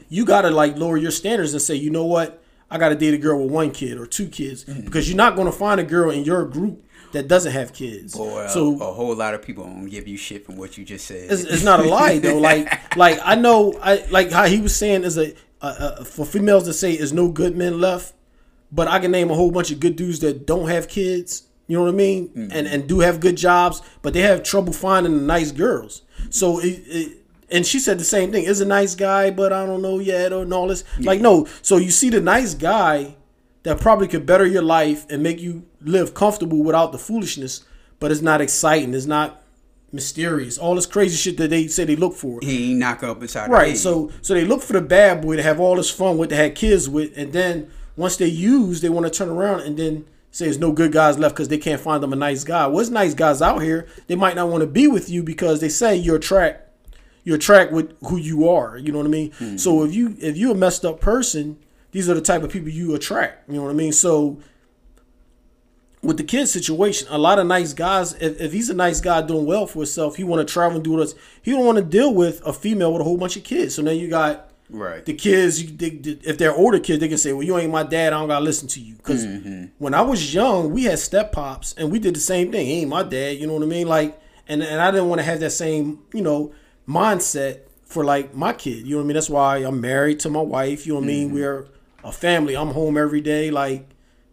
you gotta like lower your standards and say, you know what? I gotta date a girl with one kid or two kids Mm-hmm. because you're not gonna find a girl in your group that doesn't have kids. Boy, so a, a whole lot of people gonna give you shit from what you just said. it's, it's not a lie though. <laughs> Like like I know I like how he was saying is a, a, a for females to say is no good men left, but I can name a whole bunch of good dudes that don't have kids. You know what I mean? Mm-hmm. And and do have good jobs, but they have trouble finding the nice girls. So it, it and she said the same thing. Is a nice guy, but I don't know yet or and all this. Like no. So you see the nice guy that probably could better your life and make you live comfortable without the foolishness, but it's not exciting. It's not mysterious. All this crazy shit that they say they look for. he knock up inside Right. So so they look for the bad boy to have all this fun with, to have kids with, and then once they use, they want to turn around and then say there's no good guys left because they can't find them a nice guy. Well, nice guys out here. They might not want to be with you because they say you're attract You're attract with who you are. You know what I mean? Hmm. So if you if you're a messed up person, these are the type of people you attract. You know what I mean? So with the kid situation, a lot of nice guys, if, if he's a nice guy doing well for himself, he want to travel and do this. He don't want to deal with a female with a whole bunch of kids. So now you got Right. the kids. You, they, they- if they're older kids, they can say, "Well, you ain't my dad. I don't gotta listen to you." Because mm-hmm. when I was young, we had step pops, and we did the same thing. He ain't my dad. You know what I mean? Like, and and I didn't want to have that same you know mindset for like my kid. You know what I mean? That's why I'm married to my wife. You know what I mean? Mm-hmm. We're a family. I'm home every day. Like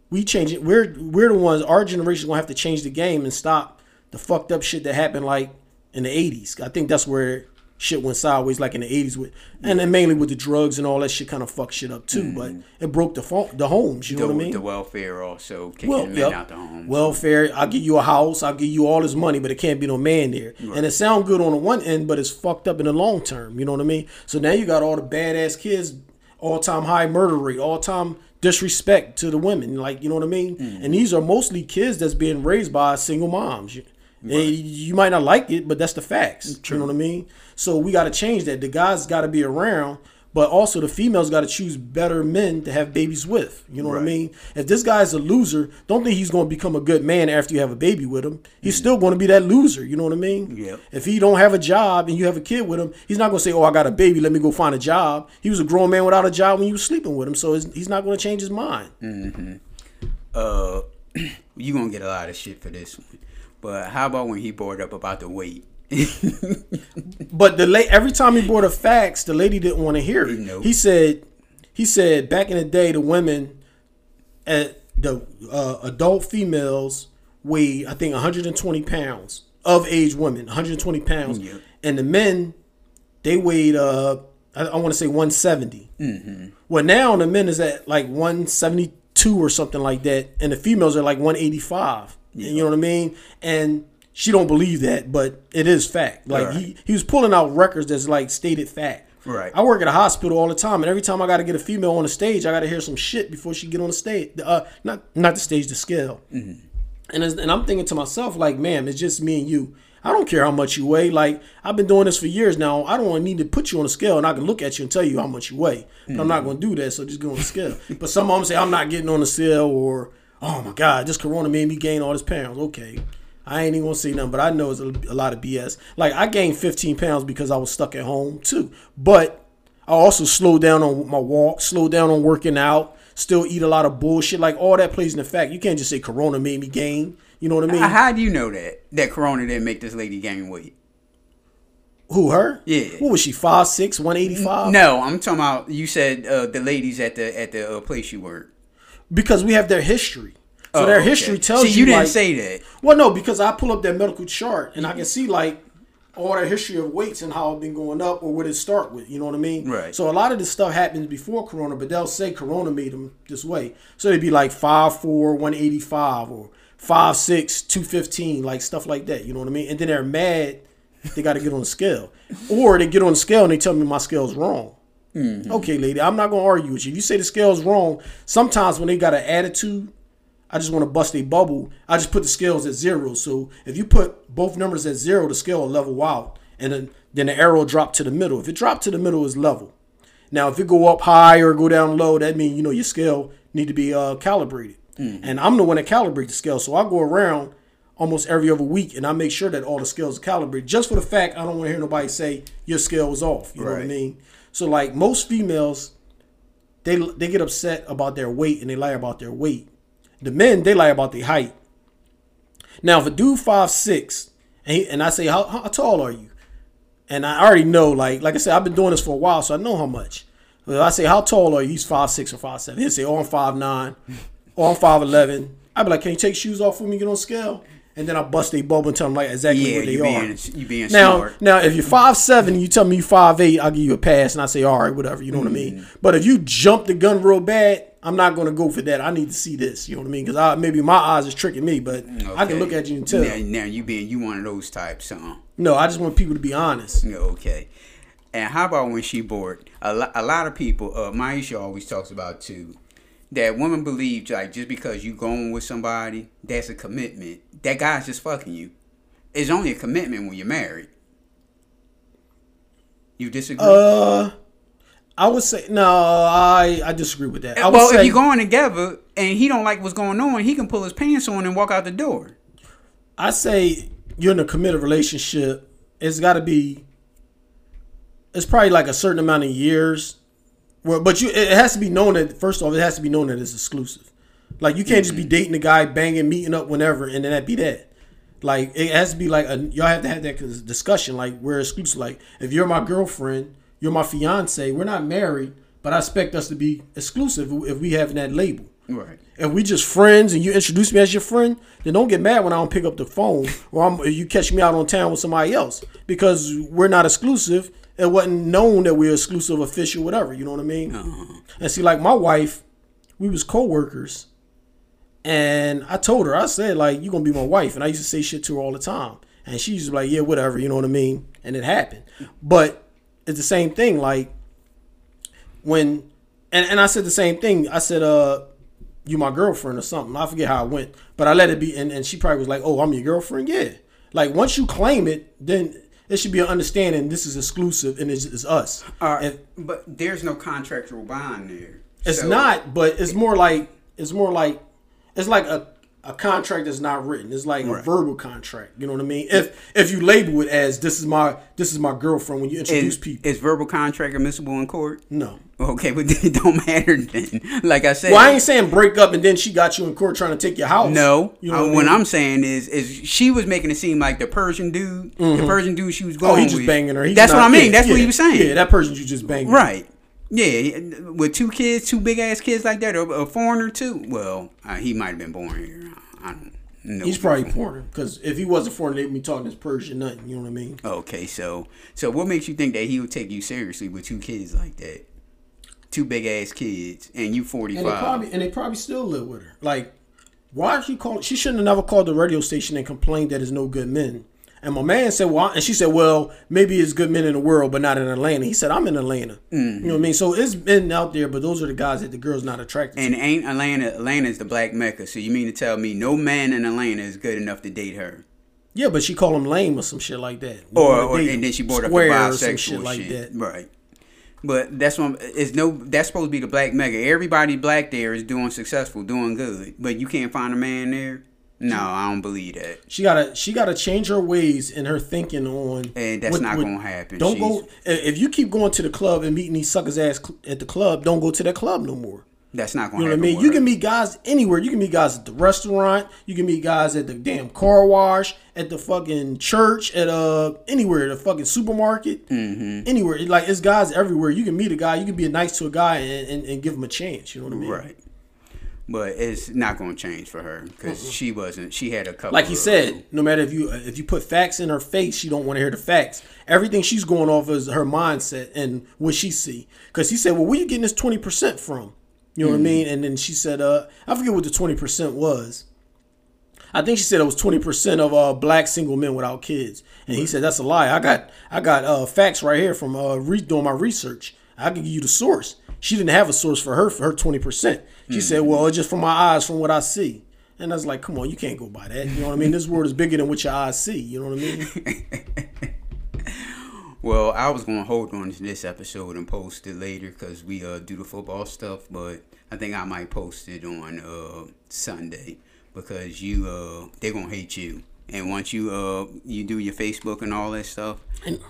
we change it. We're we're the ones. Our generation gonna have to change the game and stop the fucked up shit that happened like in the '80s. I think that's where shit went sideways, like in the '80s with, and then mainly with the drugs and all that shit, kind of fucked shit up too. Mm. But it broke the phone, the homes. You the, know what I mean? the welfare also kicking Well, men yep. out the home. Welfare. I'll give you a house. I'll give you all this money, but it can't be no man there. And it sound good on the one end, but it's fucked up in the long term. You know what I mean? So now you got all the badass kids, all time high murder rate, all time disrespect to the women. Like you know what I mean? Mm-hmm. And these are mostly kids that's being raised by single moms. You, you might not like it, but that's the facts. You know what I mean? So we got to change that. The guys got to be around. But also the females got to choose better men to have babies with. You know what I mean? If this guy's a loser, don't think he's going to become a good man after you have a baby with him. He's still going to be that loser. You know what I mean? Yep. If he don't have a job and you have a kid with him, he's not going to say, "Oh, I got a baby. Let me go find a job." He was a grown man without a job when you was sleeping with him, so he's he's not going to change his mind. Mm-hmm. uh, <clears throat> you gonna get a lot of shit for this one. But how about when he brought up about the weight? <laughs> But the la- every time he brought a facts, the lady didn't want to hear it. Nope. He said, he said back in the day, the women at the uh, adult females weighed, I think, 120 pounds of age women, 120 pounds, Yep. and the men they weighed, uh, I, I want to say 170. Mm-hmm. Well, now the men is at like 172 or something like that, and the females are like 185. You know what I mean? And she don't believe that, but it is fact. Like Right. he he was pulling out records that's like stated fact. Right. I work at a hospital all the time, and every time I got to get a female on the stage, I got to hear some shit before she get on the stage. Uh, not not the stage, the scale. And it's, and I'm thinking to myself, like, man, it's just me and you. I don't care how much you weigh. Like I've been doing this for years now. I don't need to put you on a scale, and I can look at you and tell you how much you weigh. But I'm not going to do that. So just go on the scale. but some of them say I'm not getting on the scale, or oh my god, this corona made me gain all this pounds. Okay. I ain't even gonna say nothing, but I know it's a, a lot of BS. Like I gained 15 pounds because I was stuck at home too. But I also slowed down on my walk, slowed down on working out, still eat a lot of bullshit. Like all that plays in the fact. You can't just say Corona made me gain. You know what I mean? How do you know that that Corona didn't make this lady gain weight? Who her? Yeah. What was she? Five six, one eighty five. No, I'm talking about. You said uh, the ladies at the at the uh, place you work. Because we have their history. So Oh, their okay. history tells See, you. you didn't like- say that. Well, no, because I pull up that medical chart and I can see like all their history of weights and how it's been going up or what it start with. You know what I mean? Right. So a lot of this stuff happens before Corona, but they'll say Corona made them this way. So they'd be like 5'4", 185 or 5'6", 215, like stuff like that. You know what I mean? And then they're mad they got to get on the scale. Or they get on the scale and they tell me my scale's wrong. Mm-hmm. Okay, lady, I'm not gonna argue with you. If you say the scale's wrong, sometimes when they got an attitude, I just want to bust a bubble. I just put the scales at zero. So if you put both numbers at zero, the scale will level out, and then then the arrow drop to the middle. If it drop to the middle, is level. Now if it go up high or go down low, that means you know your scale need to be uh, calibrated. And I'm the one that calibrate the scale, so I go around almost every other week and I make sure that all the scales are calibrated, just for the fact I don't want to hear nobody say your scale was off. You know what I mean? So like most females, they they get upset about their weight and they lie about their weight. The men they lie about their height. Now, if a dude five six and he, and I say how, how tall are you, and I already know like like I said I've been doing this for a while, so I know how much. Well, I say how tall are you? He's five six or five seven. He'll say oh I'm five nine, oh I'm five eleven. I'd be like, can you take shoes off for me? Get on scale. And then I bust a bubble and tell them like exactly Yeah, where they you are. being you being Now, smart. now, if you're five seven and you tell me you five eight, I'll give you a pass, and I say, all right, whatever. You know what I mean? Mm. But if you jump the gun real bad, I'm not going to go for that. I need to see this. You know what I mean? Because maybe my eyes is tricking me, but I can look at you and tell. Now, now you being you one of those types, huh? No, I just want people to be honest. Okay. And how about when she bored? A, lo- a lot of people, uh, Maisha always talks about too, that women believe like just because you going with somebody, that's a commitment. That guy's just fucking you. It's only a commitment when you're married. You disagree? Uh, I would say no. I I disagree with that. I well, say, if you're going together and he don't like what's going on, he can pull his pants on and walk out the door. I say you're in a committed relationship. It's got to be. It's probably like a certain amount of years. Well, but you it has to be known that first off, it has to be known that it's exclusive. Like you can't just be mm-hmm. dating a guy, banging, meeting up whenever, and then that be that. Like it has to be like a, y'all have to have that discussion. Like we're exclusive. Like if you're my girlfriend, you're my fiance. We're not married, but I expect us to be exclusive if we have that label. Right. If we just friends and you introduce me as your friend, then don't get mad when I don't pick up the phone or I'm, you catch me out on town with somebody else because we're not exclusive. It wasn't known that we're exclusive, official, whatever. You know what I mean? Uh-huh. And see, like my wife, we was co-workers, and I told her, I said, like, you're gonna be my wife, and I used to say shit to her all the time, and she used to be like, yeah, whatever, you know what I mean? And it happened, but it's the same thing. Like when, and and I said the same thing. I said, uh you my girlfriend or something. I forget how it went, but I let it be. And, and she probably was like, "Oh, I'm your girlfriend." Yeah. Like once you claim it, then it should be an understanding. This is exclusive and it's, it's us. Uh, And but there's no contractual bond there. it's So- not, but it's more like it's more like it's like a a contract that's not written. It's like a verbal contract. You know what I mean? If if you label it as this is my this is my girlfriend when you introduce Is, people, is verbal contract admissible in court? no. Okay, but <laughs> it don't matter then. Like I said, Well, I ain't saying break up and then she got you in court trying to take your house. no. you know Uh, what, I, what I am saying is, is she was making it seem like the Persian dude, the Persian dude she was going Oh, he just with. banging her. He's That's not- what I mean. yeah, That's what yeah, he was saying. Yeah, that person you just banging. Right. Yeah, with two kids, two big ass kids like that, or a foreigner too. Well, uh, he might have been born here. I don't know. He's probably foreign because if he wasn't foreign, they'd be talking this Persian nothing. You know what I mean? Okay, so so what makes you think that he would take you seriously with two kids like that? Two big ass kids, and you forty And they probably and they probably still live with her. Like, why she called? She shouldn't have never called the radio station and complained that there's no good men. And my man said, "Well," and she said, "Well, maybe it's good men in the world, but not in Atlanta." He said, "I'm in Atlanta." You mm-hmm. know what I mean? So it's men out there, but those are the guys that the girl's not attracted And to. ain't Atlanta? Atlanta's the black mecca. So you mean to tell me no man in Atlanta is good enough to date her? Yeah, but she called him lame or some shit like that. You Or, or and then she brought up a square or bisexual some shit, like that. right? But that's what is no. That's supposed to be the black mecca. Everybody black there is doing successful, doing good. But you can't find a man there. No, I don't believe that. She gotta she gotta change her ways and her thinking on. And that's what- not what- gonna happen. Don't She's- go if you keep going to the club and meeting these suckers ass at the club. Don't go to that club no more. That's not gonna happen. You know what I mean? You can meet guys anywhere. You can meet guys at the restaurant. You can meet guys at the damn car wash, at the fucking church, at uh anywhere, the fucking supermarket, mm-hmm. anywhere. Like it's guys everywhere. You can meet a guy. You can be nice to a guy and, and, and give him a chance. You know what I mean? right. But it's not gonna change for her because she wasn't. She had a couple. Like he of- said, no matter if you if you put facts in her face, she don't want to hear the facts. Everything she's going off is her mindset and what she see. Because he said, "Well, where you getting this twenty percent from?" You know what I mean? And then she said, "Uh, I forget what the twenty percent was. I think she said it was twenty percent of uh black single men without kids." And he said, "That's a lie. I got I got uh facts right here from uh re- doing my research. I can give you the source." She didn't have a source for her for her twenty percent. She said, "Well, it's just from my eyes, from what I see." And I was like, "Come on, you can't go by that. You know what I mean? This world is bigger than what your eyes see. You know what I mean?" <laughs> Well, I was gonna hold on to this episode and post it later because we uh do the football stuff, but I think I might post it on uh Sunday because you uh they're gonna hate you. And once you uh you do your Facebook and all that stuff,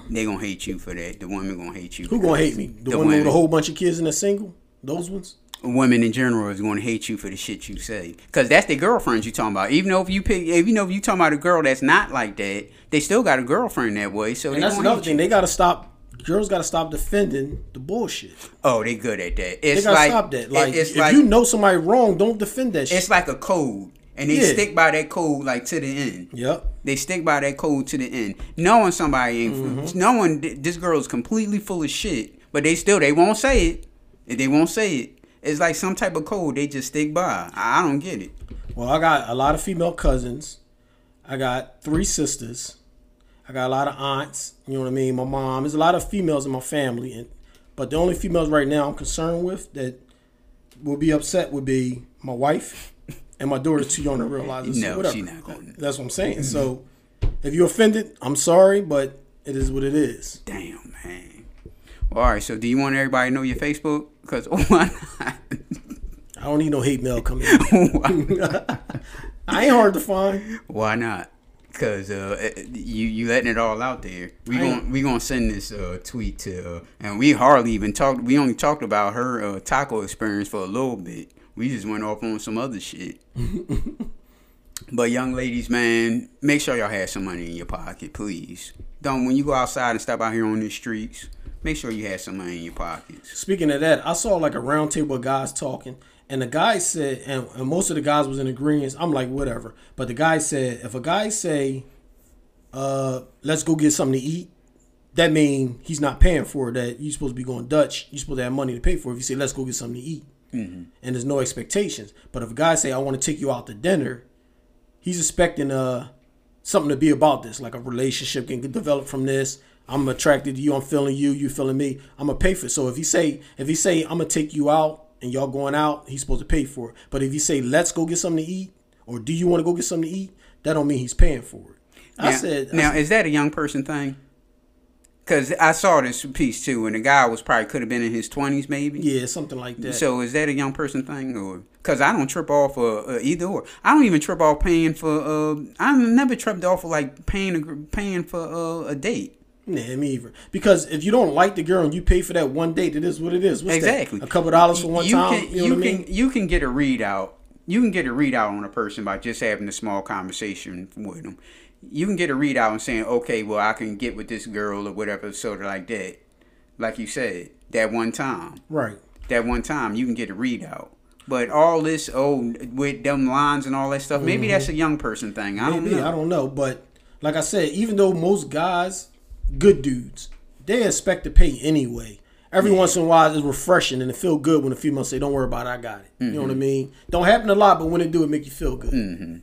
they gonna hate you for that. The women gonna hate you. Who gonna hate me? The, The one with a whole bunch of kids and a single? Those ones? Women in general is going to hate you for the shit you say because that's their girlfriends you talking about even though if you pick you know if you talking about a girl that's not like that they still got a girlfriend that way so And that's another thing. you. They gotta stop. Girls gotta stop defending the bullshit. oh they good at that They gotta like stop that. Like, it's if like you know somebody wrong, don't defend that shit. it's like a code and they Yeah. stick by that code like to the end Yep. they stick by that code to the end knowing somebody ain't Mm-hmm. knowing th- this girl's completely full of shit but they still they won't say it they won't say it it's like some type of code they just stick by i don't get it Well, I got a lot of female cousins. I got three sisters. I got a lot of aunts. You know what I mean? My mom. There's a lot of females in my family, and but the only females right now I'm concerned with that will be upset would be my wife and my daughter's too young to realize. So No, whatever. not gonna- That's what I'm saying. So if you're offended, I'm sorry, but it is what it is. Damn. All right. So, do you want everybody to know your Facebook? Because <laughs> why not? I don't need no hate mail coming. <laughs> <laughs> I ain't hard to find. Why not? Cause uh, you you letting it all out there. We going we gonna send this uh, tweet to, uh, and we hardly even talked. We only talked about her uh, taco experience for a little bit. We just went off on some other shit. but young ladies, man, make sure y'all have some money in your pocket, please. Don't when you go outside and step out here on the streets. Make sure you have some money in your pockets. Speaking of that, I saw like a round table of guys talking, and the guy said, and, and most of the guys was in agreement. I'm like, whatever. But the guy said, if a guy say, uh, let's go get something to eat, that mean he's not paying for it. That you're supposed to be going Dutch. You supposed to have money to pay for it. If you say, let's go get something to eat, and there's no expectations. But if a guy say, I want to take you out to dinner, he's expecting uh something to be about this, like a relationship can develop from this. I'm attracted to you. I'm feeling you. You feeling me. I'm gonna pay for it. So if he say if he say I'm gonna take you out and y'all going out, he's supposed to pay for it. But if he say let's go get something to eat, or do you want to go get something to eat, that don't mean he's paying for it. I now, said I now said, is that a young person thing? Cause I saw this piece too, and the guy was probably could have been in his twenties, maybe. yeah, something like that. So is that a young person thing, or because I don't trip off uh, uh, either or? I don't even trip off paying for. Uh, I never tripped off of like paying a, paying for uh, a date. Nah, me either. Because if you don't like the girl and you pay for that one date, it is what it is. What's that? exactly. A couple dollars for one you time. Can, you know you I can mean? you can get a readout. You can get a readout on a person by just having a small conversation with them. You can get a readout and saying, okay, well, I can get with this girl or whatever, sort of like that. Like you said, that one time. Right. that one time you can get a readout. But all this, oh, with them lines and all that stuff, maybe that's mm-hmm. a young person thing. I don't Maybe, know. I don't know. But like I said, even though most guys, good dudes, they expect to pay anyway. Every once in a while, it's refreshing and it feel good when a female say, "Don't worry about it, I got it." You know what I Mm-hmm. mean? Don't happen a lot, but when it do, it make you feel good.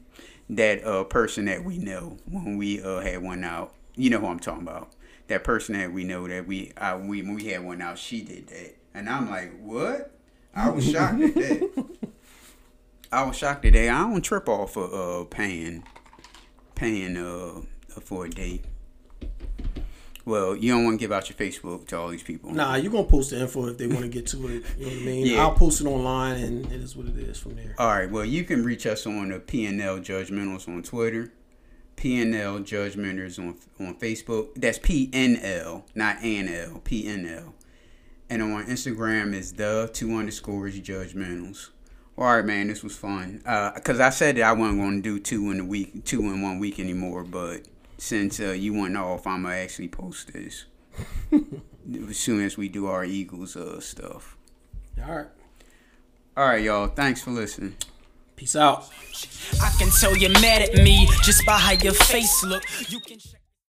that uh, person that we know when we uh, had one out, you know who I'm talking about. That person that we know that we uh, we when we had one out, she did that, and I'm like, what? I was shocked at that. I was shocked that. I don't trip off for uh, paying paying uh, for a date. Well, you don't want to give out your Facebook to all these people. Nah, you're gonna post the info if they want to get to it. You know what I mean? Yeah. I'll post it online, and it is what it is from there. All right. Well, you can reach us on the PNL Judgementals on Twitter, PNL Judgementals on on Facebook. That's PNL, not NL. PNL. And on Instagram is the two underscores Judgementals. All right, man. This was fun. Uh, cause I said that I wasn't going to do two in a week, two in one week anymore. But since uh, you went off, I'm gonna actually post this <laughs> as soon as we do our Eagles uh, stuff. All right. All right, y'all. Thanks for listening. Peace out. I can tell you're mad at me just by how your face look. You can check